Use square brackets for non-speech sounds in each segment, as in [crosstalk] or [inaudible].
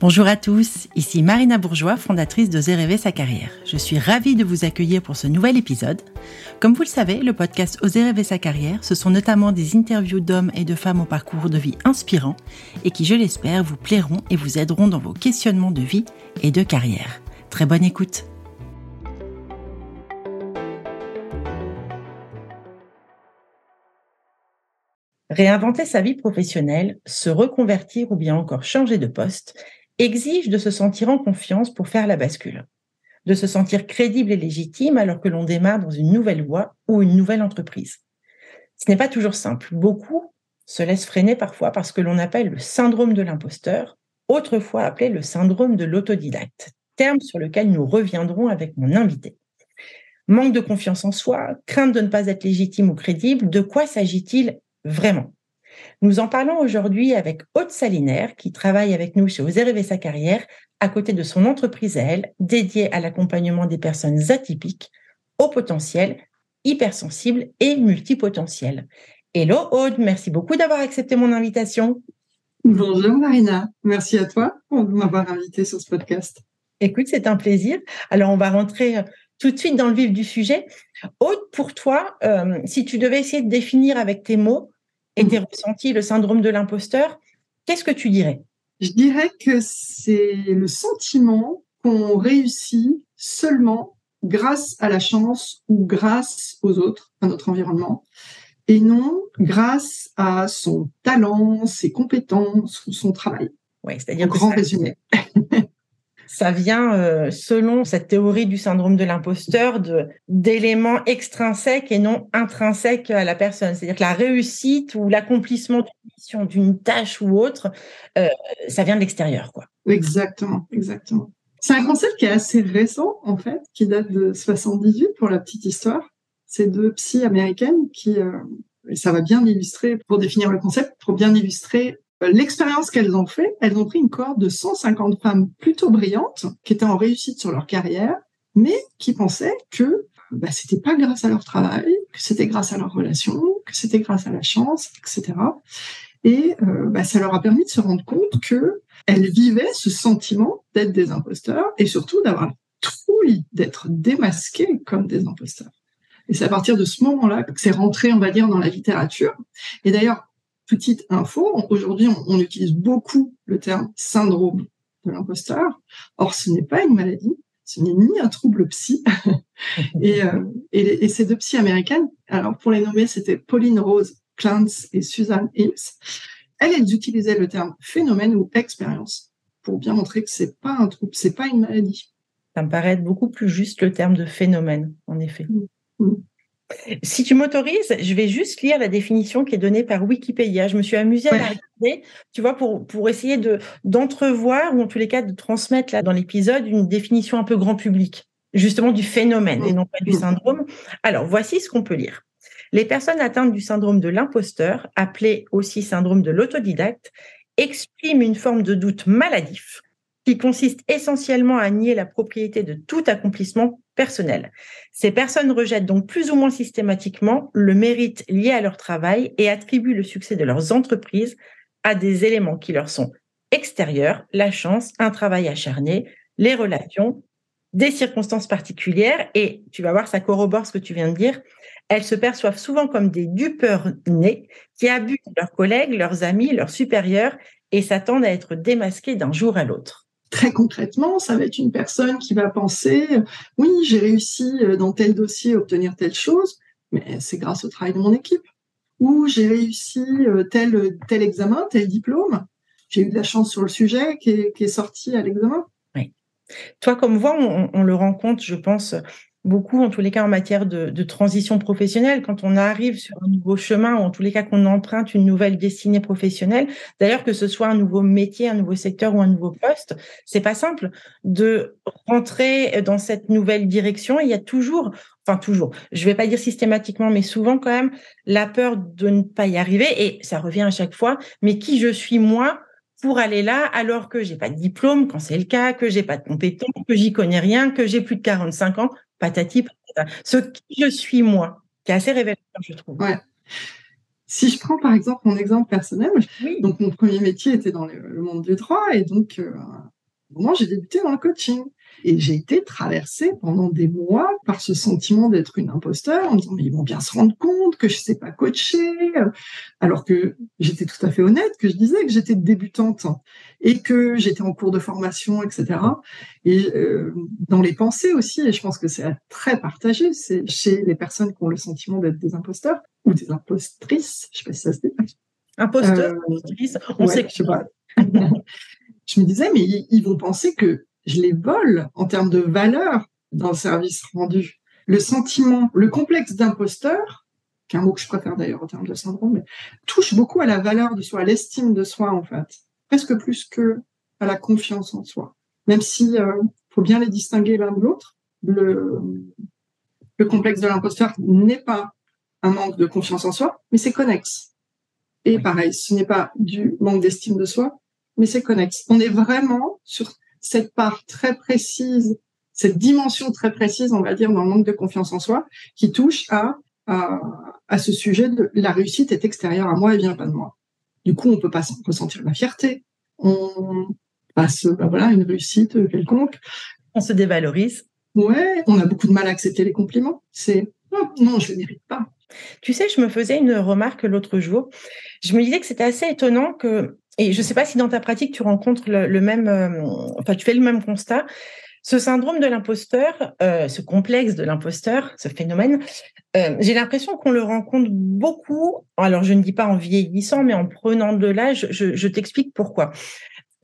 Bonjour à tous, ici Marina Bourgeois, fondatrice d'Oser rêver sa carrière. Je suis ravie de vous accueillir pour ce nouvel épisode. Comme vous le savez, le podcast Oser rêver sa carrière, ce sont notamment des interviews d'hommes et de femmes au parcours de vie inspirant et qui, je l'espère, vous plairont et vous aideront dans vos questionnements de vie et de carrière. Très bonne écoute. Réinventer sa vie professionnelle, se reconvertir ou bien encore changer de poste, exige de se sentir en confiance pour faire la bascule, de se sentir crédible et légitime alors que l'on démarre dans une nouvelle voie ou une nouvelle entreprise. Ce n'est pas toujours simple. Beaucoup se laissent freiner parfois par ce que l'on appelle le syndrome de l'imposteur, autrefois appelé le syndrome de l'autodidacte, terme sur lequel nous reviendrons avec mon invité. Manque de confiance en soi, crainte de ne pas être légitime ou crédible, de quoi s'agit-il vraiment nous en parlons aujourd'hui avec Haute Salinaire, qui travaille avec nous chez Oser rêver sa carrière, à côté de son entreprise à elle, dédiée à l'accompagnement des personnes atypiques, au potentiel, hypersensibles et multipotentielles. Hello Aude, merci beaucoup d'avoir accepté mon invitation. Bonjour Marina, merci à toi pour m'avoir invité sur ce podcast. Écoute, c'est un plaisir. Alors on va rentrer euh, tout de suite dans le vif du sujet. Aude, pour toi, euh, si tu devais essayer de définir avec tes mots et tes ressentis, le syndrome de l'imposteur, qu'est-ce que tu dirais? Je dirais que c'est le sentiment qu'on réussit seulement grâce à la chance ou grâce aux autres, à notre environnement, et non grâce à son talent, ses compétences ou son travail. Oui, c'est-à-dire grand résumé. [laughs] ça vient, euh, selon cette théorie du syndrome de l'imposteur, d'éléments extrinsèques et non intrinsèques à la personne. C'est-à-dire que la réussite ou l'accomplissement d'une mission, d'une tâche ou autre, euh, ça vient de l'extérieur, quoi. Exactement, exactement. C'est un concept qui est assez récent, en fait, qui date de 78 pour la petite histoire. C'est deux psy américaines qui, euh, et ça va bien illustrer, pour définir le concept, pour bien illustrer L'expérience qu'elles ont fait, elles ont pris une cohorte de 150 femmes plutôt brillantes, qui étaient en réussite sur leur carrière, mais qui pensaient que bah, c'était pas grâce à leur travail, que c'était grâce à leurs relations, que c'était grâce à la chance, etc. Et euh, bah, ça leur a permis de se rendre compte que elles vivaient ce sentiment d'être des imposteurs et surtout d'avoir trouille d'être démasquées comme des imposteurs. Et c'est à partir de ce moment-là que c'est rentré, on va dire, dans la littérature. Et d'ailleurs, petite info, aujourd'hui, on, utilise beaucoup le terme syndrome de l'imposteur. Or, ce n'est pas une maladie, ce n'est ni un trouble psy. [laughs] Euh, et, ces deux psy américaines, alors pour les nommer, c'était Pauline Rose Clance et Suzanne Hills. Elles, elles utilisaient le terme phénomène ou expérience pour bien montrer que c'est pas un trouble, c'est pas une maladie. Ça me paraît être beaucoup plus juste le terme de phénomène, en effet. Mm. Si tu m'autorises, je vais juste lire la définition qui est donnée par Wikipédia. Je me suis amusée à la regarder, tu vois, pour, pour essayer de d'entrevoir ou en tous les cas de transmettre là dans l'épisode une définition un peu grand public, justement du phénomène et non pas du syndrome. Alors, voici ce qu'on peut lire. Les personnes atteintes du syndrome de l'imposteur, appelé aussi syndrome de l'autodidacte, expriment une forme de doute maladif qui consiste essentiellement à nier la propriété de tout accomplissement personnel. Ces personnes rejettent donc plus ou moins systématiquement le mérite lié à leur travail et attribuent le succès de leurs entreprises à des éléments qui leur sont extérieurs, la chance, un travail acharné, les relations, des circonstances particulières, et tu vas voir, ça corrobore ce que tu viens de dire, elles se perçoivent souvent comme des dupeurs nés qui abusent leurs collègues, leurs amis, leurs supérieurs et s'attendent à être démasqués d'un jour à l'autre. Très concrètement, ça va être une personne qui va penser, oui, j'ai réussi euh, dans tel dossier à obtenir telle chose, mais c'est grâce au travail de mon équipe. Ou j'ai réussi euh, tel, examen, tel diplôme, j'ai eu de la chance sur le sujet qui est, sorti à l'examen. Toi, comme voix, on, on, le rencontre, je pense, beaucoup, en tous les cas en matière de, transition professionnelle, quand on arrive sur un nouveau chemin, ou en tous les cas qu'on emprunte une nouvelle destinée professionnelle, d'ailleurs que ce soit un nouveau métier, un nouveau secteur ou un nouveau poste, c'est pas simple de rentrer dans cette nouvelle direction. Il y a toujours, enfin toujours, je vais pas dire systématiquement, mais souvent quand même, la peur de ne pas y arriver, et ça revient à chaque fois, mais qui je suis moi pour aller là alors que j'ai pas de diplôme quand c'est le cas, que j'ai pas de compétences, que j'y connais rien, que j'ai plus de 45 ans, patati patata. Ce qui je suis moi, qui est assez révélateur, je trouve. Ouais. Si je prends par exemple mon exemple personnel, donc mon premier métier était dans le, monde du droit et donc euh, moment j'ai débuté dans le coaching. Et j'ai été traversée pendant des mois par ce sentiment d'être une imposteur, en me disant mais ils vont bien se rendre compte que je sais pas coacher, alors que j'étais tout à fait honnête, que je disais que j'étais débutante et que j'étais en cours de formation, etc. Et euh, dans les pensées aussi, et je pense que c'est très partagé, c'est chez les personnes qui ont le sentiment d'être des imposteurs ou des impostrices, je sais pas si ça se dit. Imposteur, euh, on sait que je sais pas. [laughs] je me disais mais ils vont penser que je les vole en termes de valeur dans le service rendu. Le sentiment, le complexe d'imposteur, qui est un mot que je préfère d'ailleurs en termes de syndrome, mais touche beaucoup à la valeur de soi, à l'estime de soi en fait, presque plus que à la confiance en soi. Même si euh, faut bien les distinguer l'un de l'autre, le, le complexe de l'imposteur n'est pas un manque de confiance en soi, mais c'est connexe. Et pareil, ce n'est pas du manque d'estime de soi, mais c'est connexe. On est vraiment sur cette part très précise, cette dimension très précise, on va dire, dans le manque de confiance en soi, qui touche à, à, ce sujet de la réussite est extérieure à moi et vient pas de moi. Du coup, on peut pas ressentir la fierté. On passe, bah voilà, une réussite quelconque. On se dévalorise. Ouais, on a beaucoup de mal à accepter les compliments. C'est non, non, je ne mérite pas. Tu sais, je me faisais une remarque l'autre jour. Je me disais que c'était assez étonnant que et je ne sais pas si dans ta pratique, tu rencontres le, même, euh, enfin, tu fais le même constat. Ce syndrome de l'imposteur, euh, ce complexe de l'imposteur, ce phénomène, euh, j'ai l'impression qu'on le rencontre beaucoup. Alors, je ne dis pas en vieillissant, mais en prenant de l'âge. Je, t'explique pourquoi.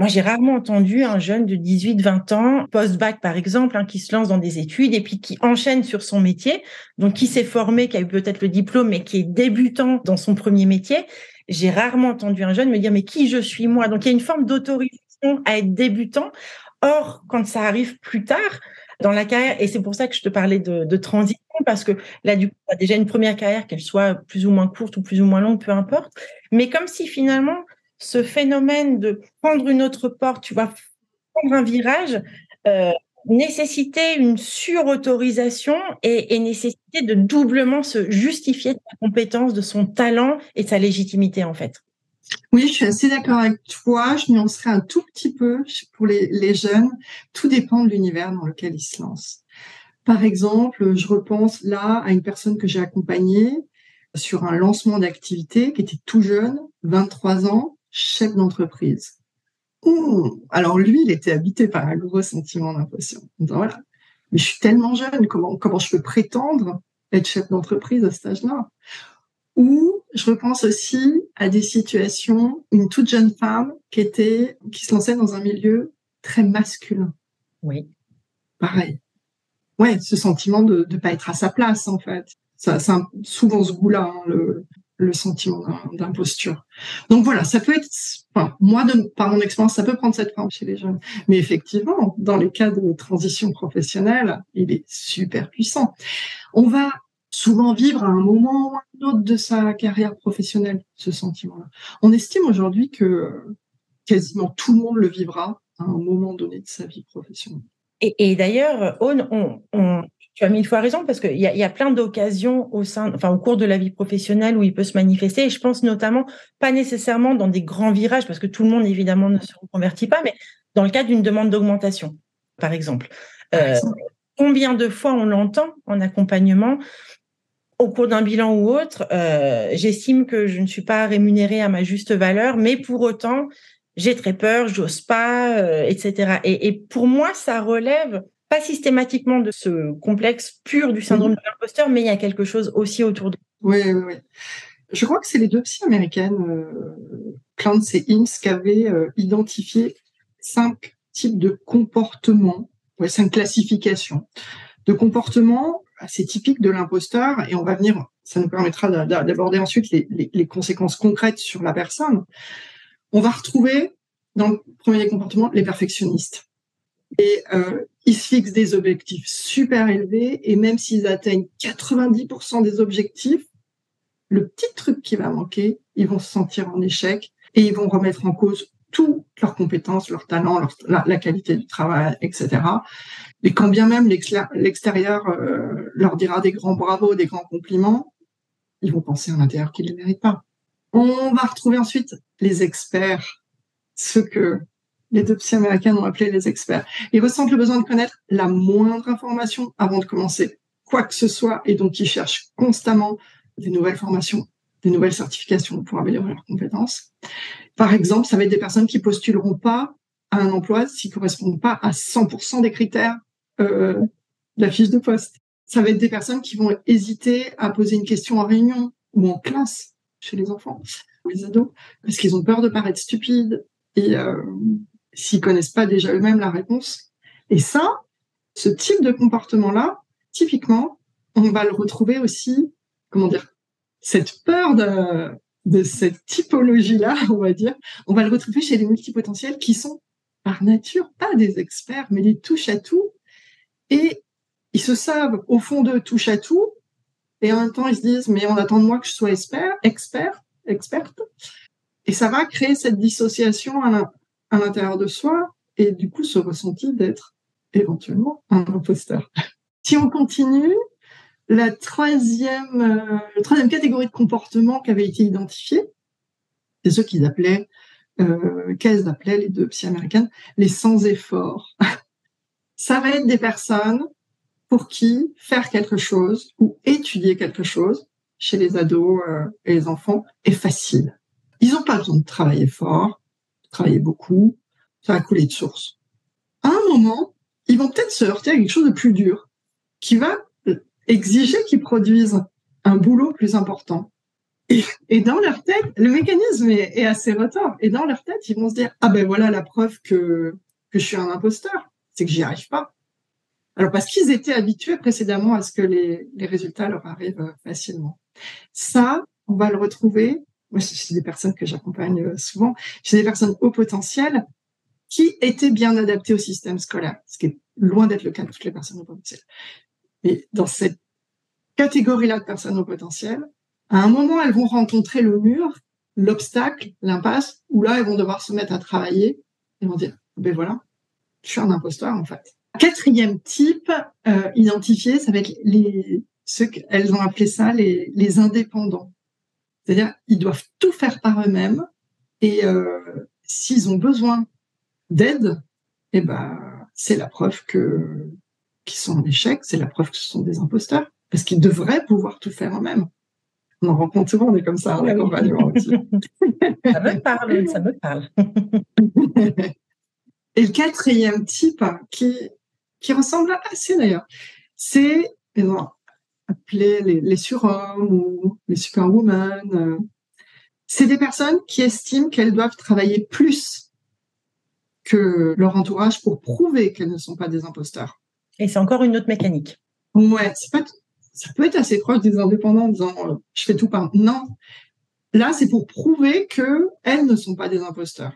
Moi, j'ai rarement entendu un jeune de 18-20 ans, post-bac par exemple, hein, qui se lance dans des études et puis qui enchaîne sur son métier, donc qui s'est formé, qui a eu peut-être le diplôme, mais qui est débutant dans son premier métier j'ai rarement entendu un jeune me dire mais qui je suis moi? Donc il y a une forme d'autorisation à être débutant. Or, quand ça arrive plus tard dans la carrière, et c'est pour ça que je te parlais de, transition, parce que là, du coup, tu as déjà une première carrière, qu'elle soit plus ou moins courte ou plus ou moins longue, peu importe. Mais comme si finalement, ce phénomène de prendre une autre porte, tu vois, prendre un virage, euh, nécessiter une surautorisation et, et nécessiter de doublement se justifier de sa compétence, de son talent et de sa légitimité en fait. Oui, je suis assez d'accord avec toi. Je nuancerai un tout petit peu pour les, les jeunes. Tout dépend de l'univers dans lequel ils se lancent. Par exemple, je repense là à une personne que j'ai accompagnée sur un lancement d'activité qui était tout jeune, 23 ans, chef d'entreprise alors lui, il était habité par un gros sentiment d'impression. Voilà, mais je suis tellement jeune, comment, comment je peux prétendre être chef d'entreprise à cet âge-là? Ou je repense aussi à des situations, une toute jeune femme qui était, qui se lançait dans un milieu très masculin. Oui. Pareil. Ouais, ce sentiment de ne pas être à sa place, en fait. Ça, c'est souvent ce goût-là, hein, le, le sentiment d'imposture. Donc voilà, ça peut être, moi, par mon expérience, ça peut prendre cette forme chez les jeunes. Mais effectivement, dans les cas de transition professionnelle, il est super puissant. On va souvent vivre à un moment ou à un autre de sa carrière professionnelle ce sentiment-là. On estime aujourd'hui que quasiment tout le monde le vivra à un moment donné de sa vie professionnelle. Et, d'ailleurs, on, on, tu as mille fois raison parce qu'il y a, y a plein d'occasions au sein, enfin au cours de la vie professionnelle où il peut se manifester. Et je pense notamment pas nécessairement dans des grands virages parce que tout le monde évidemment ne se reconvertit pas, mais dans le cas d'une demande d'augmentation, par exemple. Euh, combien de fois on l'entend en accompagnement au cours d'un bilan ou autre euh, J'estime que je ne suis pas rémunérée à ma juste valeur, mais pour autant j'ai très peur, j'ose pas, euh, etc. Et, et pour moi, ça relève pas systématiquement de ce complexe pur du syndrome de l'imposteur, mais il y a quelque chose aussi autour de. Oui, oui, oui. Je crois que c'est les deux psy américaines, euh, Clance et Ince, qui avaient euh, identifié cinq types de comportements, ouais, cinq classifications de comportements assez typiques de l'imposteur, et on va venir, ça nous permettra d'aborder ensuite les, les, les, conséquences concrètes sur la personne. On va retrouver dans le premier comportement les perfectionnistes. Et euh, ils se fixent des objectifs super élevés et même s'ils atteignent 90% des objectifs, le petit truc qui va manquer, ils vont se sentir en échec et ils vont remettre en cause toutes leurs compétences, leurs talents, la, qualité du travail, etc. Et quand bien même l'extérieur euh, leur dira des grands bravos, des grands compliments, ils vont penser à l'intérieur qu'ils ne méritent pas. On va retrouver ensuite les experts, ce que les deux psy américains ont appelé les experts. Ils ressentent le besoin de connaître la moindre information avant de commencer quoi que ce soit et donc ils cherchent constamment des nouvelles formations, des nouvelles certifications pour améliorer leurs compétences. Par exemple, ça va être des personnes qui postuleront pas à un emploi s'ils correspondent pas à 100% des critères euh, de la fiche de poste. Ça va être des personnes qui vont hésiter à poser une question en réunion ou en classe chez les enfants ou les ados parce qu'ils ont peur de paraître stupides et euh, s'ils connaissent pas déjà eux-mêmes la réponse. Et ça, ce type de comportement-là, typiquement, on va le retrouver aussi, comment dire, cette peur de, de cette typologie-là, [laughs] on va dire, on va le retrouver chez les multipotentiels qui sont par nature pas des experts, mais des touches à tout. Et ils se savent au fond d'eux touche à tout. Et en même temps, ils se disent, mais on attend de moi que je sois expert, expert, experte. Et ça va créer cette dissociation à l'intérieur de soi et du coup ce ressenti d'être éventuellement un imposteur. Si on continue, la troisième, euh, catégorie de comportement qui avait été identifiée, c'est ceux qu'ils appelaient, euh, qu'elles appelaient les deux psy américaines, les sans effort. [laughs] Ça va être des personnes pour qui faire quelque chose ou étudier quelque chose chez les ados euh, et les enfants est facile. Ils n'ont pas besoin de travailler fort, de travailler beaucoup, ça va couler de source. À un moment, ils vont peut-être se heurter à quelque chose de plus dur, qui va exiger qu'ils produisent un boulot plus important. Et, dans leur tête, le mécanisme est, assez retard. Et dans leur tête, ils vont se dire, ah ben voilà la preuve que, que je suis un imposteur, c'est que j'y arrive pas. Alors parce qu'ils étaient habitués précédemment à ce que les, les résultats leur arrivent facilement. Ça, on va le retrouver. Moi, c'est des personnes que j'accompagne euh, souvent. C'est des personnes au potentiel qui étaient bien adaptées au système scolaire, ce qui est loin d'être le cas de toutes les personnes au potentiel. Mais dans cette catégorie-là de personnes au potentiel, à un moment, elles vont rencontrer le mur, l'obstacle, l'impasse, où là, elles vont devoir se mettre à travailler et vont dire, ben voilà, je suis un imposteur en fait. Quatrième type euh, identifié, ça va être les ceux qu'elles ont appelé ça les, les indépendants. C'est-à-dire, ils doivent tout faire par eux-mêmes et euh, s'ils ont besoin d'aide, eh ben, c'est la preuve que qui sont en échec, c'est la preuve que ce sont des imposteurs, parce qu'ils devraient pouvoir tout faire eux-mêmes. On en rencontre souvent on est comme ça en accompagnement aussi. [laughs] ça me parle, ça me parle. [laughs] Et le quatrième type, qui, qui ressemble assez d'ailleurs, c'est appelé les, les surhommes ou les superwomen. Euh, c'est des personnes qui estiment qu'elles doivent travailler plus que leur entourage pour prouver qu'elles ne sont pas des imposteurs. Et c'est encore une autre mécanique. Ouais, c'est pas ça peut être assez proche des indépendants en disant euh, je fais tout par non. Là, c'est pour prouver que elles ne sont pas des imposteurs.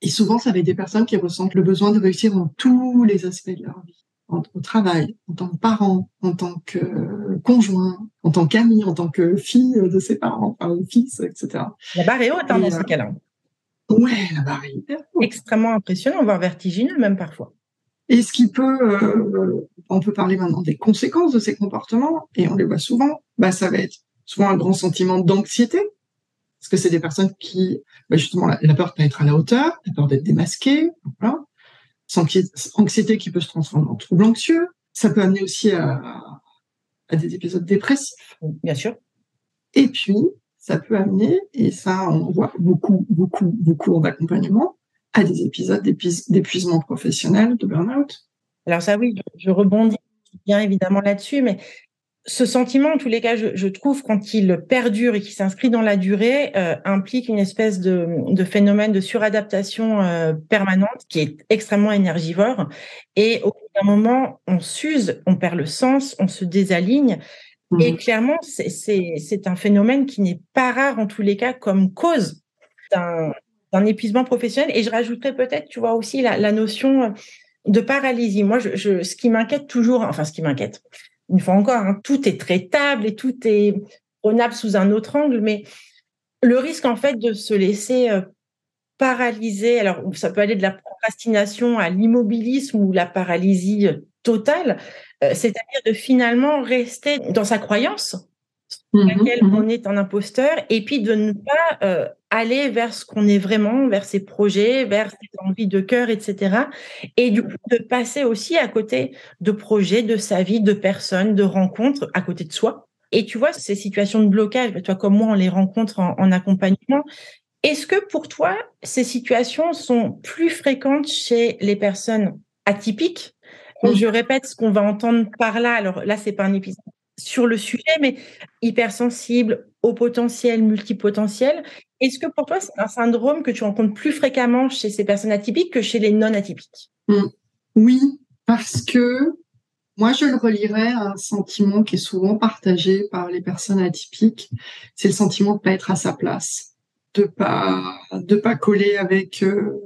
Et souvent, ça va être des personnes qui ressentent le besoin de réussir dans tous les aspects de leur vie. Au travail, en tant que parent, en tant que conjoint, en tant qu'ami, en tant que fille de ses parents, enfin, fils, etc. La barre est haute hein, dans ce cas-là. Ouais, la barre est hyper Extrêmement impressionnant, voire vertigineux même parfois. Et ce qui peut, euh, on peut parler maintenant des conséquences de ces comportements, et on les voit souvent, bah, ça va être souvent un grand sentiment d'anxiété, parce que c'est des personnes qui, bah, justement, la, peur de pas être à la hauteur, la peur d'être démasqué, voilà. Anxiété qui peut se transformer en trouble anxieux. Ça peut amener aussi à, à des épisodes dépressifs. Bien sûr. Et puis, ça peut amener, et ça, on voit beaucoup, beaucoup, beaucoup en accompagnement, à des épisodes d'épuisement professionnel, de burn-out. Alors ça, oui, je rebondis bien évidemment là-dessus, mais ce sentiment, en tous les cas, je, trouve, quand il perdure et qu'il s'inscrit dans la durée, euh, implique une espèce de, phénomène de suradaptation euh, permanente qui est extrêmement énergivore. Et au bout d'un moment, on s'use, on perd le sens, on se désaligne. Et mmh. clairement, c'est un phénomène qui n'est pas rare, en tous les cas, comme cause d'un épuisement professionnel. Et je rajouterais peut-être, tu vois, aussi la, notion de paralysie. Moi, je, ce qui m'inquiète toujours, enfin, ce qui m'inquiète, une fois encore, hein, tout est traitable et tout est prenable sous un autre angle, mais le risque, en fait, de se laisser euh, paralyser, alors ça peut aller de la procrastination à l'immobilisme ou la paralysie totale, euh, c'est-à-dire de finalement rester dans sa croyance sur mhm, laquelle mhm. on est un imposteur, et puis de ne pas euh, aller vers ce qu'on est vraiment, vers ses projets, vers ses envies de cœur, etc. Et du coup, de passer aussi à côté de projets, de sa vie, de personnes, de rencontres à côté de soi. Et tu vois, ces situations de blocage, toi comme moi, on les rencontre en accompagnement. Est-ce que pour toi, ces situations sont plus fréquentes chez les personnes atypiques? Je répète ce qu'on va entendre par là. Alors là, c'est pas un épisode sur le sujet, mais hypersensible, au potentiel, multipotentiel. Est-ce que pour toi, c'est un syndrome que tu rencontres plus fréquemment chez ces personnes atypiques que chez les non atypiques mmh. Oui, parce que moi, je le relierais à un sentiment qui est souvent partagé par les personnes atypiques, c'est le sentiment de ne pas être à sa place de pas de pas coller avec euh,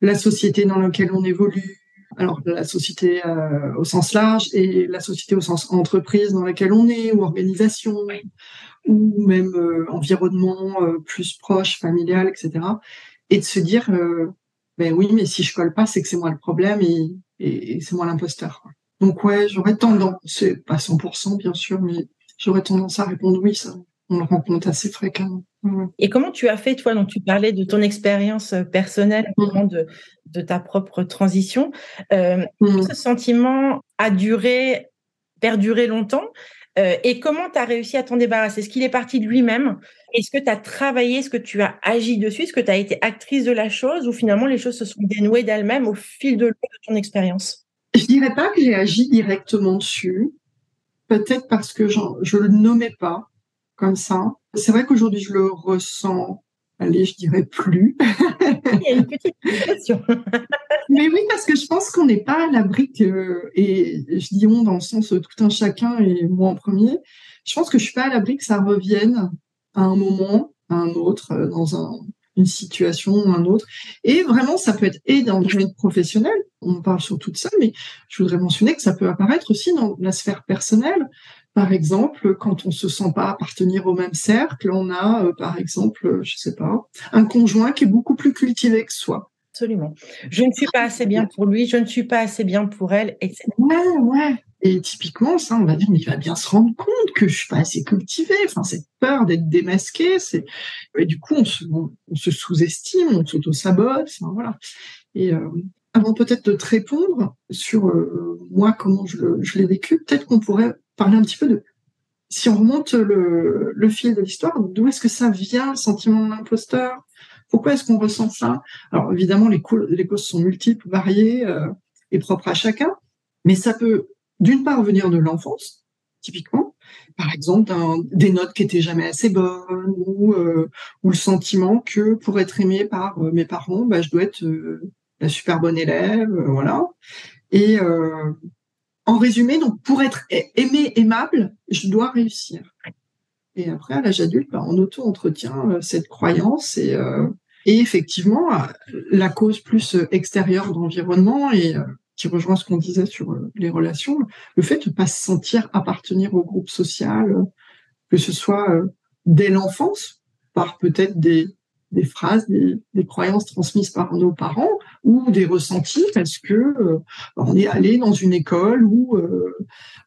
la société dans laquelle on évolue. Alors la société euh, au sens large et la société au sens entreprise dans laquelle on est ou organisation ou même euh, environnement plus proche, familial, etc. Et de se dire ben oui, mais si je colle pas, c'est que c'est moi le problème et, et, c'est moi l'imposteur. Donc ouais, j'aurais tendance, c'est pas 100% bien sûr, mais j'aurais tendance à répondre oui, ça, on le rencontre assez fréquemment. Et comment tu as fait, toi, donc tu parlais de ton expérience euh, personnelle au moment de, de ta propre transition. Euh, Ce sentiment a duré, perduré longtemps. Euh, et comment tu as réussi à t'en débarrasser? Est-ce qu'il est parti de lui-même? Est-ce que tu as travaillé? Est-ce que tu as agi dessus? Est-ce que tu as été actrice de la chose Ou finalement les choses se sont dénouées d'elles-mêmes au fil de l'eau de ton expérience? Je dirais pas que j'ai agi directement dessus. Peut-être parce que je ne le nommais pas comme ça. C'est vrai qu'aujourd'hui, je le ressens, allez, je dirais plus. Il y a une petite question. [laughs] Mais oui, parce que je pense qu'on n'est pas à l'abri que, et je dis on dans le sens tout un chacun et moi en premier, je pense que je suis pas à l'abri que ça revienne à un moment, à un autre, dans un, une situation ou un autre. Et vraiment, ça peut être et dans le domaine professionnel, on parle surtout de ça, mais je voudrais mentionner que ça peut apparaître aussi dans la sphère personnelle. Par exemple, quand on se sent pas appartenir au même cercle, on a, euh, par exemple, je sais pas, un conjoint qui est beaucoup plus cultivé que soi. Absolument. Je ne suis pas assez bien pour lui, je ne suis pas assez bien pour elle, etc. Ouais, ouais. Et typiquement, ça, on va dire, mais il va bien se rendre compte que je suis pas assez cultivé. Enfin, cette peur d'être démasqué, c'est, et du coup, on se, on, se sous-estime, on s'auto-sabote, enfin, voilà. Et euh, avant peut-être de te répondre sur euh, moi, comment je, je l'ai vécu, peut-être qu'on pourrait parler un petit peu de, si on remonte le, fil de l'histoire, d'où est-ce que ça vient, le sentiment d'imposteur Pourquoi est-ce qu'on ressent ça? Alors évidemment, les, causes sont multiples, variées euh, et propres à chacun, mais ça peut d'une part venir de l'enfance, typiquement, par exemple des notes qui étaient jamais assez bonnes ou, euh, le sentiment que pour être aimé par euh, mes parents, bah, je dois être la super bonne élève, voilà. Et en résumé, donc pour être aimé, aimable, je dois réussir. Et après, à l'âge adulte, bah, on auto-entretient euh, cette croyance et, euh, effectivement, euh, la cause plus extérieure d'environnement et qui rejoint ce qu'on disait sur les relations, le fait de ne pas se sentir appartenir au groupe social, que ce soit dès l'enfance, par peut-être des, phrases, des, croyances transmises par nos parents ou des ressentis parce que euh, on est allé dans une école où euh,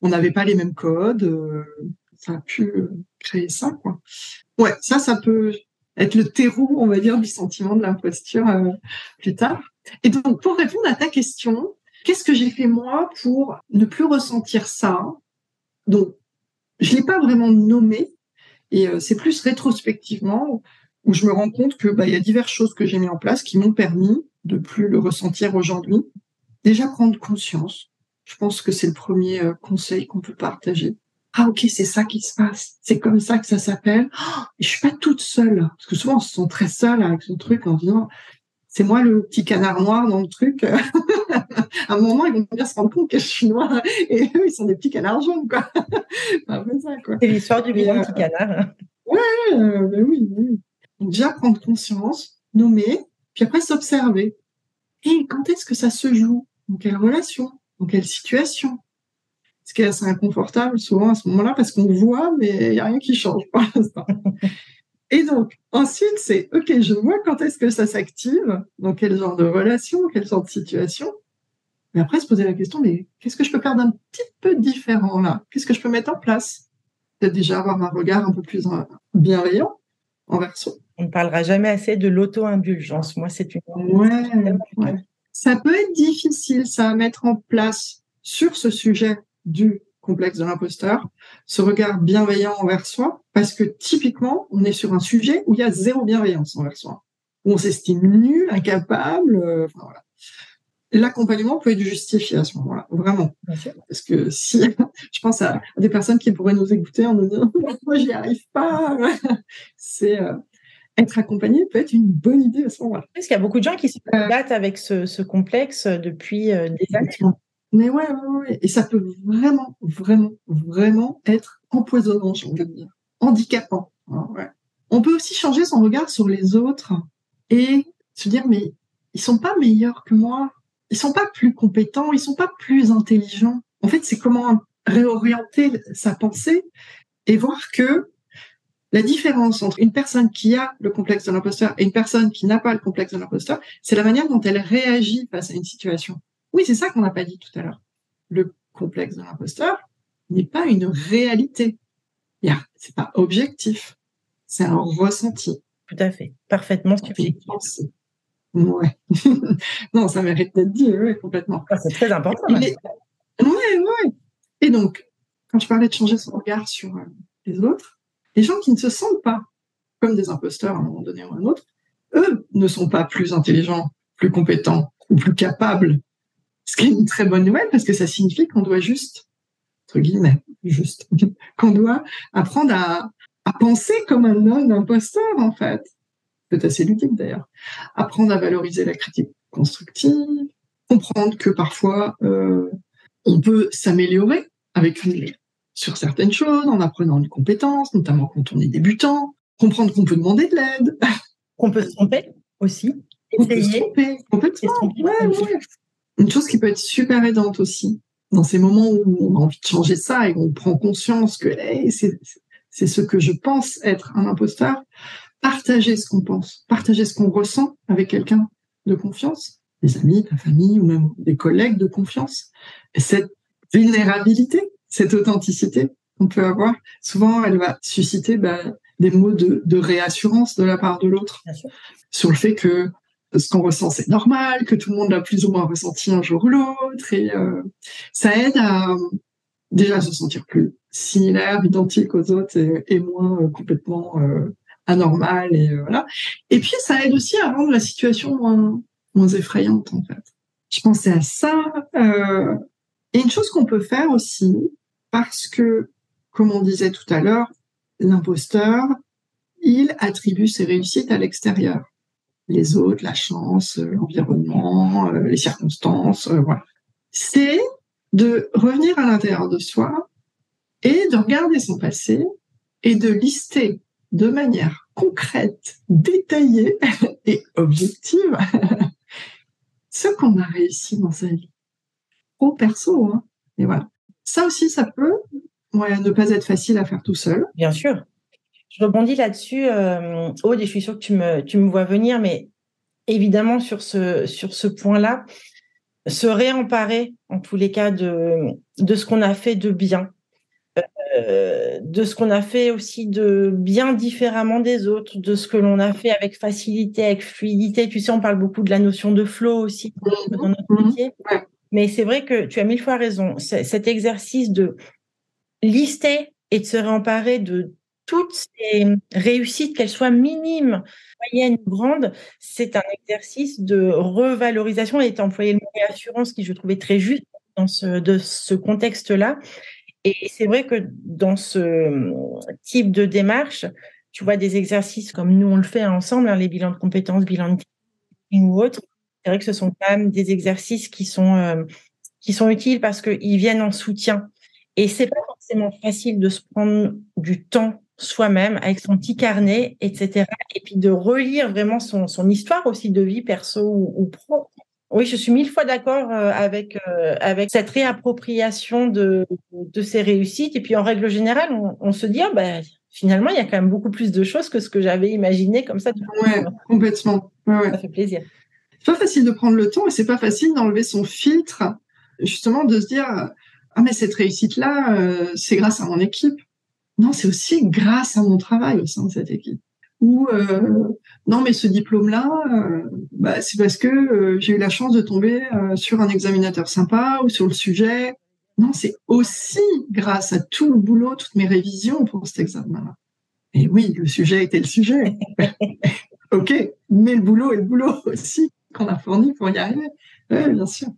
on n'avait pas les mêmes codes. Euh, ça a pu créer ça, quoi. Ouais, ça, ça peut être le terreau, on va dire, du sentiment de l'imposture plus tard. Et donc, pour répondre à ta question, qu'est-ce que j'ai fait moi pour ne plus ressentir ça? Donc, je l'ai pas vraiment nommé, et c'est plus rétrospectivement où je me rends compte que bah, il y a diverses choses que j'ai mis en place qui m'ont permis de plus le ressentir aujourd'hui. Déjà prendre conscience. Je pense que c'est le premier euh, conseil qu'on peut partager. Ah ok, c'est ça qui se passe. C'est comme ça que ça s'appelle. Oh, je suis pas toute seule parce que souvent on se sent très seul avec son truc en disant c'est moi le petit canard noir dans le truc. [laughs] à un moment, ils vont bien se rendre compte que je suis noire et [laughs] eux, ils sont des petits canards jaunes, quoi. [laughs] c'est l'histoire du vilain petit canard. Ouais, euh, ben oui, oui. Donc, déjà prendre conscience, nommer, puis après s'observer. Et quand est-ce que ça se joue? Dans quelle relation? Dans quelle situation? Ce qui est assez inconfortable souvent à ce moment-là parce qu'on voit, mais il n'y a rien qui change pour l'instant. Et donc, ensuite, c'est, OK, je vois quand est-ce que ça s'active, dans quel genre de relation, quel genre de situation. Mais après, se poser la question, mais qu'est-ce que je peux faire d'un petit peu différent là? Qu'est-ce que je peux mettre en place? Peut-être déjà avoir un regard un peu plus euh, bienveillant envers soi. On ne parlera jamais assez de l'auto-indulgence. Moi, c'est une. Ouais, Ça peut être difficile, ça, à mettre en place sur ce sujet du complexe de l'imposteur, ce regard bienveillant envers soi, parce que typiquement, on est sur un sujet où il y a zéro bienveillance envers soi, où on s'estime nul, incapable. Euh, enfin, voilà l'accompagnement peut être justifié à ce moment-là, vraiment. Parce que si, [laughs] je pense à, des personnes qui pourraient nous écouter en nous disant, [laughs] moi, j'y arrive pas, [laughs] c'est, euh, être accompagné peut être une bonne idée à ce moment-là. Parce qu'il y a beaucoup de gens qui se euh, battent avec ce, complexe depuis euh, des années. Mais ouais, ouais, ouais, et ça peut vraiment, vraiment, vraiment être empoisonnant, j'ai envie de dire, handicapant. Hein, ouais. On peut aussi changer son regard sur les autres et se dire, mais ils sont pas meilleurs que moi ils sont pas plus compétents, ils sont pas plus intelligents. En fait, c'est comment réorienter sa pensée et voir que la différence entre une personne qui a le complexe de l'imposteur et une personne qui n'a pas le complexe de l'imposteur, c'est la manière dont elle réagit face à une situation. Oui, c'est ça qu'on n'a pas dit tout à l'heure. Le complexe de l'imposteur n'est pas une réalité. C'est pas objectif. C'est un ressenti. Tout à fait. Parfaitement subjectif. Ouais. [laughs] non, ça mérite d'être dit, oui, complètement. Ah, c'est très important. Oui, oui. Et donc, quand je parlais de changer son regard sur euh, les autres, les gens qui ne se sentent pas comme des imposteurs à un moment donné ou à un autre, eux ne sont pas plus intelligents, plus compétents ou plus capables. Ce qui est une très bonne nouvelle parce que ça signifie qu'on doit juste, entre guillemets, juste, [laughs] qu'on doit apprendre à, penser comme un homme imposteur en fait peut assez ludique d'ailleurs. Apprendre à valoriser la critique constructive, comprendre que parfois euh, on peut s'améliorer avec une sur certaines choses en apprenant une compétence, notamment quand on est débutant, comprendre qu'on peut demander de l'aide, qu'on peut se tromper aussi, on peut se tromper complètement. Une chose qui peut être super aidante aussi dans ces moments où on a envie de changer ça et on prend conscience que c'est ce que je pense être un imposteur, partager ce qu'on pense, partager ce qu'on ressent avec quelqu'un de confiance, des amis, ta famille ou même des collègues de confiance. Et cette vulnérabilité, cette authenticité qu'on peut avoir, souvent elle va susciter bah, des mots de, réassurance de la part de l'autre sur le fait que ce qu'on ressent c'est normal, que tout le monde l'a plus ou moins ressenti un jour ou l'autre, et euh, ça aide à déjà se sentir plus similaire, identique aux autres et, moins euh, complètement euh, anormal et voilà. Et puis ça aide aussi à rendre la situation moins, moins effrayante en fait. Je pensais à ça. Et une chose qu'on peut faire aussi, parce que, comme on disait tout à l'heure, l'imposteur, il attribue ses réussites à l'extérieur. Les autres, la chance, euh, l'environnement, les circonstances, voilà. C'est de revenir à l'intérieur de soi et de regarder son passé et de lister de manière concrète, détaillée [laughs] et objective [laughs] ce qu'on a réussi dans sa vie. Au perso, hein. Et voilà. Ça aussi, ça peut ne pas être facile à faire tout seul. Bien sûr. Je rebondis là-dessus, euh, Aude, et je suis sûre que tu me, tu me vois venir, mais évidemment, sur ce, sur ce point-là, se réemparer, en tous les cas, de, de ce qu'on a fait de bien, euh, de ce qu'on a fait aussi de bien différemment des autres, de ce que l'on a fait avec facilité, avec fluidité. Tu sais, on parle beaucoup de la notion de flow aussi dans notre mhm. métier. Mais c'est vrai que tu as mille fois raison. Cet exercice de lister et de se réemparer de toutes ces réussites, qu'elles soient minimes, moyennes ou grandes, c'est un exercice de revalorisation. Et tu as employé le mot réassurance qui je trouvais très juste dans ce, contexte-là. Et c'est vrai que dans ce type de démarche, tu vois des exercices comme nous on le fait ensemble, hein, les bilans de compétences, bilans de ou autres. C'est vrai que ce sont quand même des exercices qui sont euh, qui sont utiles parce qu'ils viennent en soutien. Et c'est pas forcément facile de se prendre du temps soi-même avec son petit carnet, etc. Et puis de relire vraiment son, son histoire aussi de vie perso ou, ou pro oui, je suis mille fois d'accord euh, avec euh, avec cette réappropriation de de ces réussites. Et puis en règle générale, on, se dit ah, ben, finalement il y a quand même beaucoup plus de choses que ce que j'avais imaginé comme ça. Ouais, complètement. Ça fait plaisir. C'est pas facile de prendre le temps et c'est pas facile d'enlever son filtre, justement de se dire ah mais cette réussite là, euh, c'est grâce à mon équipe. non, c'est aussi grâce à mon travail au sein de cette équipe. Ou euh, non, mais ce diplôme-là, euh, bah, c'est parce que j'ai eu la chance de tomber sur un examinateur sympa ou sur le sujet. Non, c'est aussi grâce à tout le boulot, toutes mes révisions pour cet examen-là. Et oui, le sujet était le sujet. [laughs] ok, mais le boulot est le boulot aussi qu'on a fourni pour y arriver. Oui, bien sûr.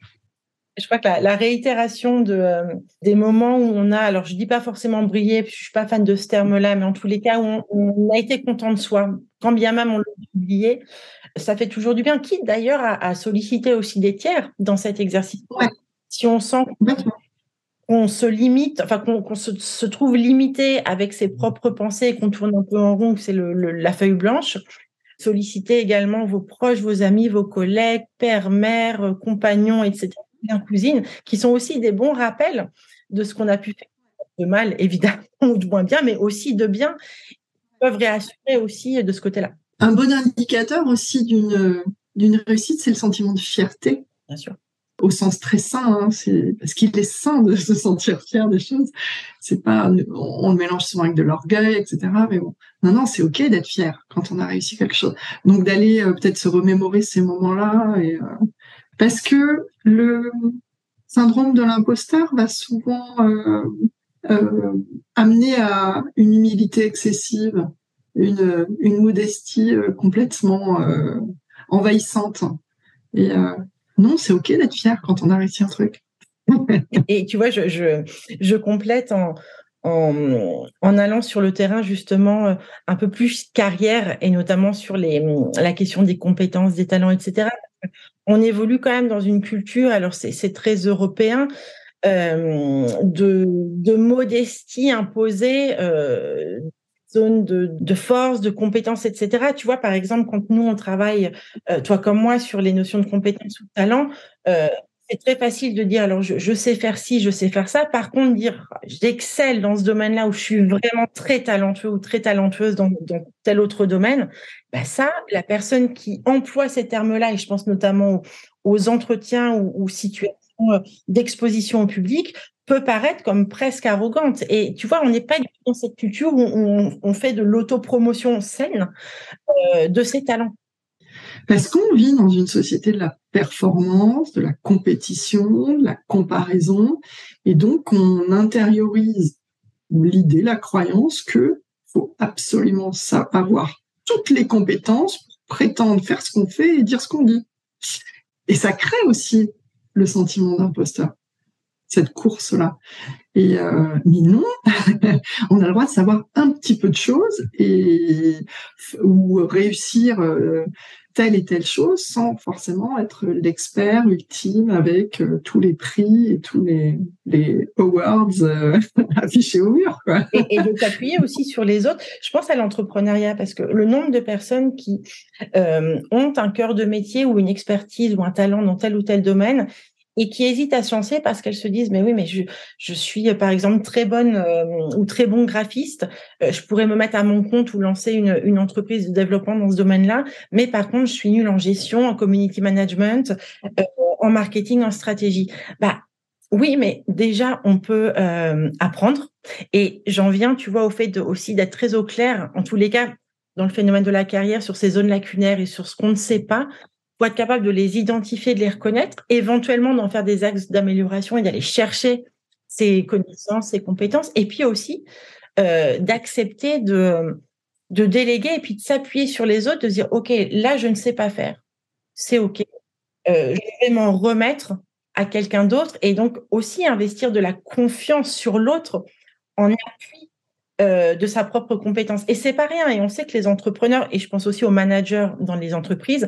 Je crois que la, réitération de, euh, des moments où on a, alors je dis pas forcément briller, je suis pas fan de ce terme-là, mais en tous les cas où on, a été content de soi, quand bien même on l'a oublié, ça fait toujours du bien. Quitte d'ailleurs à, solliciter aussi des tiers dans cet exercice. Si on sent qu'on se limite, enfin qu'on se, trouve limité avec ses propres pensées et qu'on tourne un peu en rond, c'est le, la feuille blanche, solliciter également vos proches, vos amis, vos collègues, pères, mères, compagnons, etc cousine, qui sont aussi des bons rappels de ce qu'on a pu faire de mal, [laughs] évidemment, ou de moins bien, mais aussi de bien, qui peuvent réassurer aussi de ce côté-là. Un bon indicateur aussi d'une d'une réussite, c'est le sentiment de fierté. Bien sûr. Au sens très sain, hein, c'est parce qu'il est sain de se sentir fier des choses. C'est pas, on, le mélange souvent avec de l'orgueil, etc. Mais bon, non, non, c'est ok d'être fier quand on a réussi quelque chose. Donc d'aller euh, peut-être se remémorer ces moments-là et euh, parce que le syndrome de l'imposteur va souvent euh, amener à une humilité excessive, une, une modestie complètement envahissante. Et non, c'est ok d'être fier quand on a réussi un truc. [laughs] et tu vois, je, je, complète en, en, allant sur le terrain justement un peu plus carrière et notamment sur les, la question des compétences, des talents, etc on évolue quand même dans une culture, alors c'est très européen, euh, de, modestie imposée, euh, de, force, de compétence, etc. Tu vois, par exemple, quand nous, on travaille, euh, toi comme moi, sur les notions de compétence ou de talent, euh, c'est très facile de dire, alors je, sais faire ci, je sais faire ça. Par contre, dire, j'excelle dans ce domaine-là où je suis vraiment très talentueux ou très talentueuse dans, tel autre domaine, bah ça, la personne qui emploie ces termes-là, et je pense notamment aux, entretiens ou, situations euh, d'exposition au public, peut paraître comme presque arrogante. Et tu vois, on n'est pas dans cette culture où on, fait de l'autopromotion saine euh, de ses talents. Parce qu'on vit dans une société de la performance, de la compétition, de la comparaison, et donc on intériorise l'idée, la croyance que faut absolument ça, avoir toutes les compétences pour prétendre faire ce qu'on fait et dire ce qu'on dit? Et ça crée aussi le sentiment d'imposteur, cette course-là. Et euh, mais non, [laughs] on a le droit de savoir un petit peu de choses et ou réussir euh, telle et telle chose sans forcément être l'expert ultime avec euh, tous les prix et tous les, awards [laughs] affichés au mur. Quoi. Et, de t'appuyer aussi sur les autres. Je pense à l'entrepreneuriat parce que le nombre de personnes qui ont un cœur de métier ou une expertise ou un talent dans tel ou tel domaine et qui hésitent à se lancer parce qu'elles se disent mais oui mais je, je suis par exemple très bonne euh, ou très bon graphiste euh, je pourrais me mettre à mon compte ou lancer une, une entreprise de développement dans ce domaine-là. Mais par contre je suis nulle en gestion en community management euh, en marketing en stratégie. Bah oui mais déjà on peut apprendre. Et j'en viens tu vois au fait de, aussi d'être très au clair en tous les cas dans le phénomène de la carrière sur ces zones lacunaires et sur ce qu'on ne sait pas pour être capable de les identifier, de les reconnaître, éventuellement d'en faire des axes d'amélioration et d'aller chercher ses connaissances, ses compétences, et puis aussi euh, d'accepter de, déléguer et puis de s'appuyer sur les autres, de dire, OK, là, je ne sais pas faire. C'est OK. Euh, je vais m'en remettre à quelqu'un d'autre et donc aussi investir de la confiance sur l'autre en appui euh, de sa propre compétence. Et c'est pas rien. Et on sait que les entrepreneurs, et je pense aussi aux managers dans les entreprises,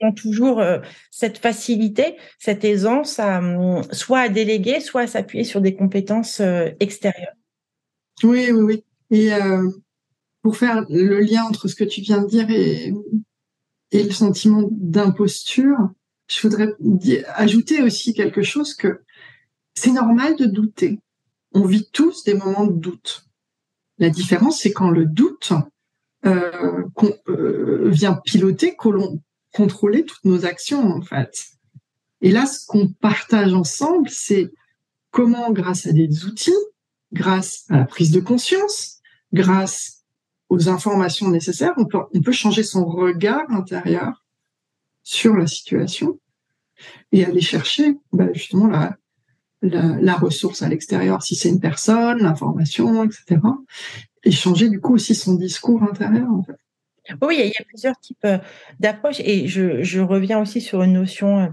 ont toujours euh, cette facilité, cette aisance à hum, soit à déléguer, soit à s'appuyer sur des compétences euh, extérieures. Oui, oui, oui. Et euh, pour faire le lien entre ce que tu viens de dire et, le sentiment d'imposture, je voudrais ajouter aussi quelque chose que c'est normal de douter. On vit tous des moments de doute. La différence, c'est quand le doute vient piloter, contrôler toutes nos actions, en fait. Et là, ce qu'on partage ensemble, c'est comment, grâce à des outils, grâce à la prise de conscience, grâce aux informations nécessaires, on peut, changer son regard intérieur sur la situation et aller chercher bah, justement la, la, la, ressource à l'extérieur, si c'est une personne, l'information, etc. Et changer du coup aussi son discours intérieur en fait. Oui, il y, a, plusieurs types euh, d'approches et je, reviens aussi sur une notion euh,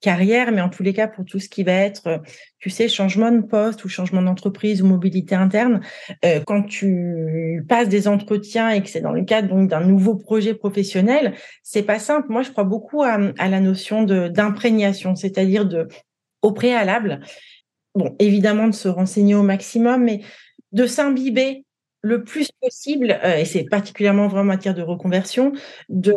carrière, mais en tous les cas, pour tout ce qui va être, euh, tu sais, changement de poste ou changement d'entreprise ou mobilité interne, quand tu passes des entretiens et que c'est dans le cadre d'un nouveau projet professionnel, c'est pas simple. Moi, je crois beaucoup à, à la notion d'imprégnation, c'est-à-dire de au préalable, bon, évidemment de se renseigner au maximum, mais de s'imbiber le plus possible, euh, et c'est particulièrement vraiment en matière de reconversion, de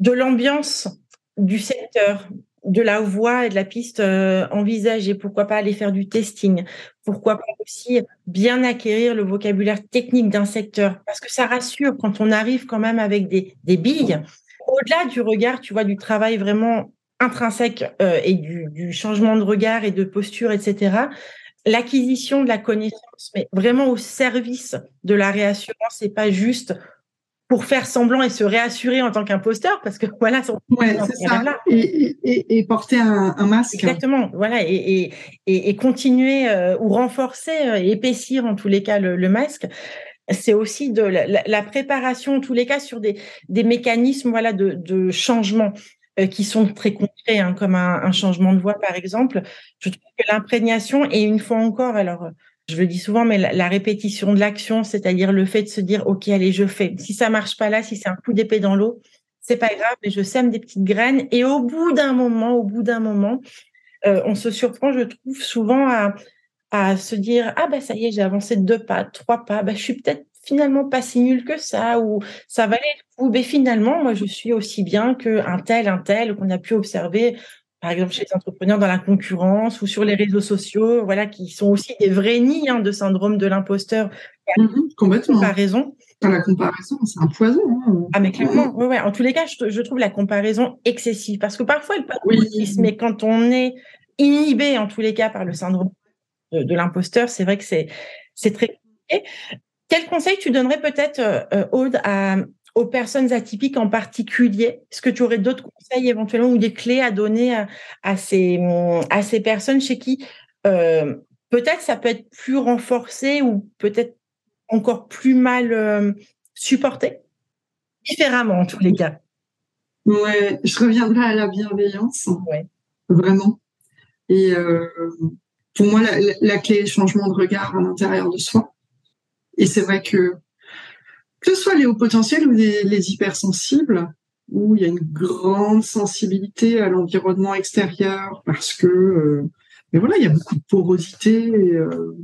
l'ambiance du secteur, de la voie et de la piste euh, envisagée. Pourquoi pas aller faire du testing? Pourquoi pas aussi bien acquérir le vocabulaire technique d'un secteur? Parce que ça rassure quand on arrive quand même avec des, billes. Au-delà du regard, tu vois, du travail vraiment intrinsèque euh, et du, changement de regard et de posture, etc. L'acquisition de la connaissance, mais vraiment au service de la réassurance, c'est pas juste pour faire semblant et se réassurer en tant qu'imposteur, parce que voilà, ouais, c'est ça. Et, et, et, porter un, un, masque. Exactement, voilà, et, et continuer euh, ou renforcer euh, et épaissir en tous les cas le, le masque. C'est aussi de la, la, préparation en tous les cas sur des, des mécanismes voilà de, de changement euh, qui sont très concrets, hein, comme un, changement de voix par exemple. Je trouve que l'imprégnation et une fois encore, alors je le dis souvent, mais la, répétition de l'action, c'est-à-dire le fait de se dire, OK, allez, je fais. Si ça marche pas là, si c'est un coup d'épée dans l'eau, c'est pas grave, mais je sème des petites graines. Et au bout d'un moment, au bout d'un moment, euh, on se surprend, je trouve, souvent à, se dire, ah ben ça y est, j'ai avancé deux pas, trois pas, ben, je suis peut-être finalement pas si nul que ça, ou ça valait le coup. Mais finalement, moi, je suis aussi bien qu'un tel, un tel qu'on a pu observer par exemple chez les entrepreneurs dans la concurrence ou sur les réseaux sociaux, voilà, qui sont aussi des vrais nids hein, de syndrome de l'imposteur. Mmh, complètement. Comparaison. la comparaison, c'est un poison. Hein. Ah mais clairement, ouais, ouais. En tous les cas, je, je, trouve la comparaison excessive parce que parfois elle peut oui. mais quand on est inhibé en tous les cas par le syndrome de, de l'imposteur, c'est vrai que c'est c'est très compliqué. Quel conseil tu donnerais peut-être, euh, Aude, à, aux personnes atypiques en particulier? Est-ce que tu aurais d'autres conseils éventuellement ou des clés à donner à, à, ces, à ces personnes chez qui euh, peut-être ça peut être plus renforcé ou peut-être encore plus mal euh, supporté? Différemment en tous les cas. Ouais, je reviendrai à la bienveillance. Ouais. Vraiment. Et euh, pour moi, la, la clé est le changement de regard à l'intérieur de soi. Et c'est vrai que que ce soit les hauts potentiels ou les, les hypersensibles, où il y a une grande sensibilité à l'environnement extérieur parce que euh, mais voilà il y a beaucoup de porosité euh,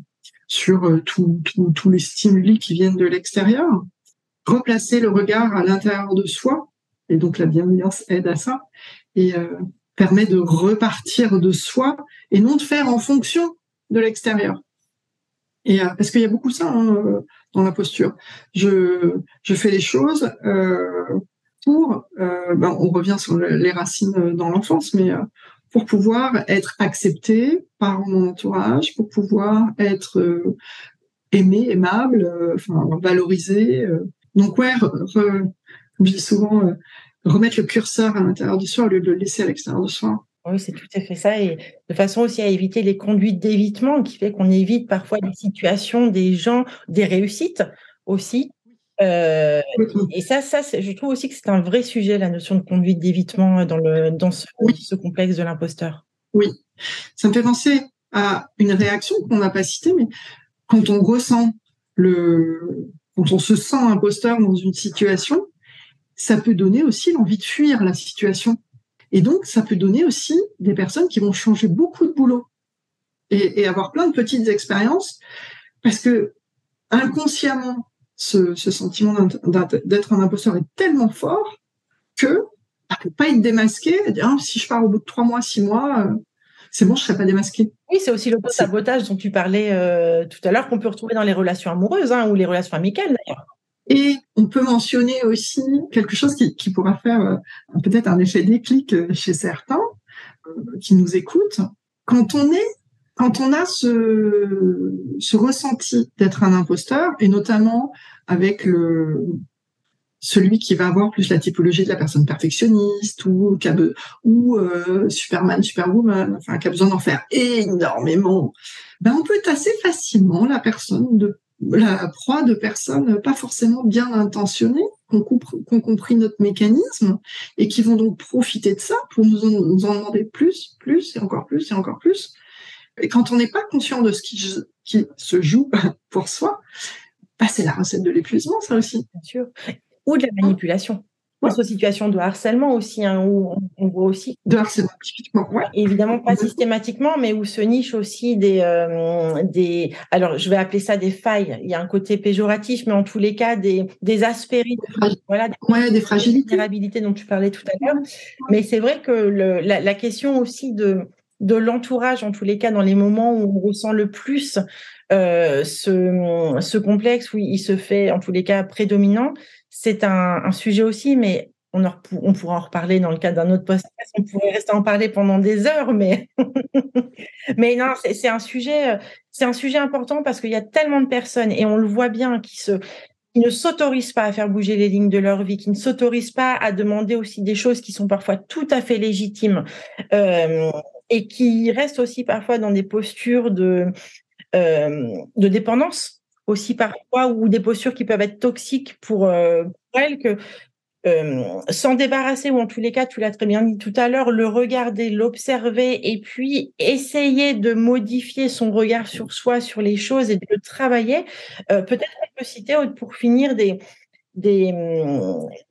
sur euh, tous les stimuli qui viennent de l'extérieur. Replacer le regard à l'intérieur de soi et donc la bienveillance aide à ça et permet de repartir de soi et non de faire en fonction de l'extérieur et euh, parce qu'il y a beaucoup ça hein, dans la posture. Je, je fais les choses euh, pour, euh, ben, on revient sur les racines dans l'enfance, mais euh, pour pouvoir être accepté par mon entourage, pour pouvoir être euh, aimé, aimable, euh, enfin valorisé. Donc ouais, re, je dis souvent, remettre le curseur à l'intérieur de soi au lieu de le laisser à l'extérieur de soi. Oui, c'est tout à fait ça. Et de façon aussi à éviter les conduites d'évitement, qui fait qu'on évite parfois des situations, des gens, des réussites aussi. Euh, et ça, ça je trouve aussi que c'est un vrai sujet, la notion de conduite d'évitement dans, le, dans ce, oui. ce complexe de l'imposteur. Oui, ça me fait penser à une réaction qu'on n'a pas citée, mais quand on ressent le, quand on se sent imposteur dans une situation, ça peut donner aussi l'envie de fuir la situation. Et donc, ça peut donner aussi des personnes qui vont changer beaucoup de boulot et, et avoir plein de petites expériences parce que inconsciemment, ce, ce sentiment d'être un imposteur est tellement fort que ça peut pas être démasqué. Et dire, oh, si je pars au bout de trois mois, six mois, euh, c'est bon, je serai pas démasqué. Oui, c'est aussi le sabotage dont tu parlais euh, tout à l'heure qu'on peut retrouver dans les relations amoureuses hein, ou les relations amicales d'ailleurs. Et on peut mentionner aussi quelque chose qui, pourra faire euh, peut-être un effet déclic euh, chez certains euh, qui nous écoutent. Quand on est quand on a ce, ressenti d'être un imposteur, et notamment avec celui qui va avoir plus la typologie de la personne perfectionniste ou qui a, ou Superman, Superwoman, enfin qui a besoin d'en faire énormément, ben on peut être assez facilement la personne de la proie de personnes pas forcément bien intentionnées, qui ont, compris notre mécanisme et qui vont donc profiter de ça pour nous en, nous en demander plus, plus et encore plus et encore plus. Et quand on n'est pas conscient de ce qui, qui, se joue [laughs] pour soi, bah c'est la recette de l'épuisement, ça aussi. Bien sûr. Ou de la manipulation. Ouais. aux situations de harcèlement aussi, hein, où on voit aussi. De harcèlement, typiquement, ouais. Évidemment, pas systématiquement, mais où se niche aussi des, euh, des. Alors, je vais appeler ça des failles. Il y a un côté péjoratif, mais en tous les cas, des, des aspérités. Voilà, des, ouais, des fragilités. dont tu parlais tout à l'heure. Mais c'est vrai que le, la, la question aussi de de l'entourage, en tous les cas, dans les moments où on ressent le plus euh, ce, ce complexe, où il se fait, en tous les cas, prédominant, c'est un, sujet aussi, mais on, pourra en reparler dans le cadre d'un autre podcast. On pourrait rester en parler pendant des heures, mais [laughs] non, c'est un sujet, c'est un sujet important parce qu'il y a tellement de personnes et on le voit bien qui ne s'autorisent pas à faire bouger les lignes de leur vie, qui ne s'autorisent pas à demander aussi des choses qui sont parfois tout à fait légitimes. Euh, et qui restent aussi parfois dans des postures de, euh, de dépendance aussi parfois ou des postures qui peuvent être toxiques pour, euh, elles que euh, s'en débarrasser ou en tous les cas, tu l'as très bien dit tout à l'heure, le regarder, l'observer et puis essayer de modifier son regard sur soi, sur les choses et de le travailler. Euh, Peut-être qu'on peut citer pour finir des, des,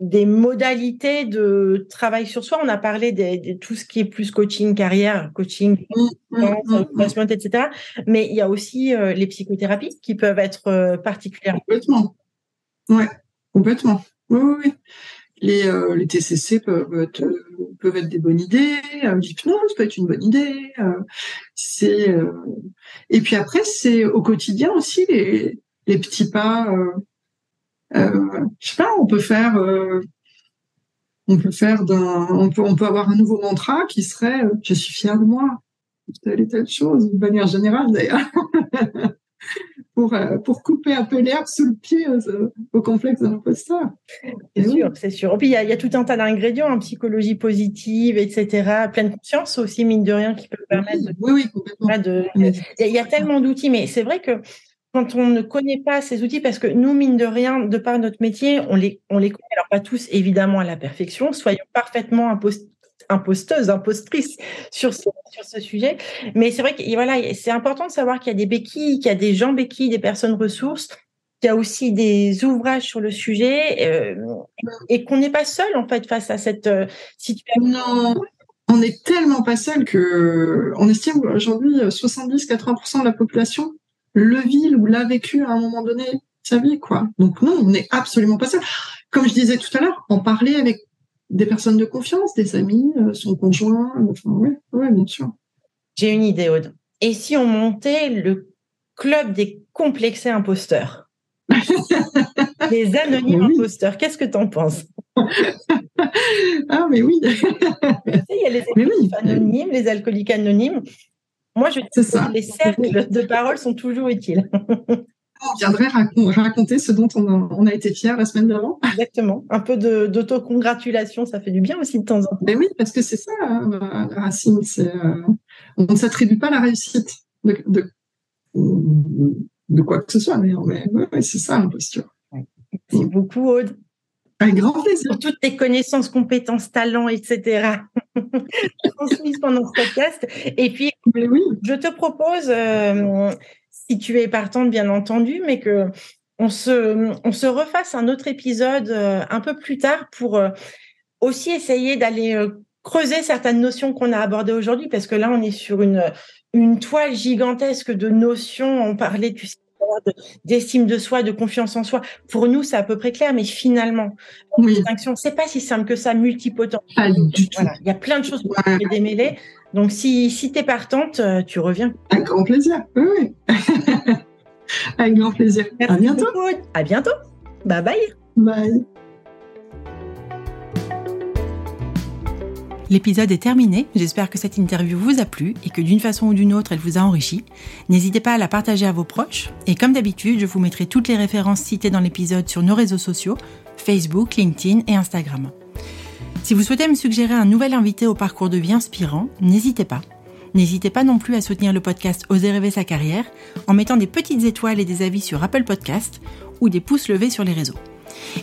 des modalités de travail sur soi. On a parlé de, tout ce qui est plus coaching carrière, coaching, mmh, mmh, mmh, etc. Mais il y a aussi euh, les psychothérapies qui peuvent être euh, particulièrement. Complètement. Ouais, complètement. Oui, oui, oui. Les, euh, les TCC peuvent être, peuvent être des bonnes idées. L'hypnose peut être une bonne idée. c'est et puis après, c'est au quotidien aussi les, les petits pas euh, je sais pas, on peut faire, euh, on peut faire d'un, on peut, on peut avoir un nouveau mantra qui serait euh, je suis fier de moi, telle et telle chose, de manière générale d'ailleurs. [laughs] pour, pour couper un peu l'herbe sous le pied au complexe de l'imposteur. C'est sûr, c'est sûr. Et puis, il y, a, y a tout un tas d'ingrédients, en psychologie positive, etc., pleine conscience aussi, mine de rien, qui peut permettre de... Oui, oui, complètement. De, il y, a tellement d'outils, mais c'est vrai que quand on ne connaît pas ces outils, parce que nous, mine de rien, de par notre métier, on les, on les connaît, alors pas tous évidemment à la perfection, soyons parfaitement imposteuses, impostrices sur ce, sur ce sujet. Mais c'est vrai que voilà, c'est important de savoir qu'il y a des béquilles, qu'il y a des gens béquilles, des personnes ressources, qu'il y a aussi des ouvrages sur le sujet euh, et qu'on n'est pas seul en fait face à cette euh, situation. Non, on n'est tellement pas seul que on estime aujourd'hui 70-80% de la population le vit ou l'a vécu à un moment donné de sa vie, quoi. Donc non, on n'est absolument pas seul. Comme je disais tout à l'heure, en parler avec des personnes de confiance, des amis, euh, son conjoint, enfin, ouais, ouais, bien sûr. J'ai une idée, Aude. Et si on montait le club des complexés imposteurs? [laughs] Les anonymes imposteurs, qu'est-ce que tu en penses? Ah, mais oui Il y a les anonymes, les alcooliques anonymes. Moi, je dis que les cercles de parole sont toujours utiles. [laughs] on viendrait raconter ce dont on a, été fier la semaine d'avant. Exactement. Un peu d'autocongratulation, ça fait du bien aussi de temps en temps. Mais oui, parce que c'est ça, la racine. Euh, on ne s'attribue pas la réussite de, de, quoi que ce soit, mais, mais c'est ça l'imposture. Merci beaucoup, Aude. Un grand plaisir. Pour toutes tes connaissances, compétences, talents, etc. [laughs] transmises pendant ce podcast. Et puis, oui. je te propose, euh, si tu es partante, bien entendu, mais que on se, on se refasse un autre épisode euh, un peu plus tard pour euh, aussi essayer d'aller creuser certaines notions qu'on a abordées aujourd'hui, parce que là, on est sur une, une toile gigantesque de notions. On parlait, tu sais, d'estime de soi, de confiance en soi. Pour nous, c'est à peu près clair, mais finalement, oui. distinction, c'est pas si simple que ça, multipotent. Pas du tout. il y a plein de choses pour ouais. démêler. Donc, si, si tu es partante, euh, tu reviens. Avec grand plaisir. Oui, [laughs] Avec grand plaisir. Merci à bientôt. Beaucoup. À bientôt. Bye bye. Bye. L'épisode est terminé, j'espère que cette interview vous a plu et que d'une façon ou d'une autre elle vous a enrichi. N'hésitez pas à la partager à vos proches et comme d'habitude je vous mettrai toutes les références citées dans l'épisode sur nos réseaux sociaux, Facebook, LinkedIn et Instagram. Si vous souhaitez me suggérer un nouvel invité au parcours de vie inspirant, n'hésitez pas. N'hésitez pas non plus à soutenir le podcast Oser rêver sa carrière en mettant des petites étoiles et des avis sur Apple Podcast ou des pouces levés sur les réseaux.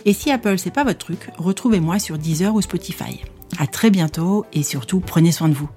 Et si Apple c'est pas votre truc, retrouvez-moi sur Deezer ou Spotify. À très bientôt et surtout prenez soin de vous.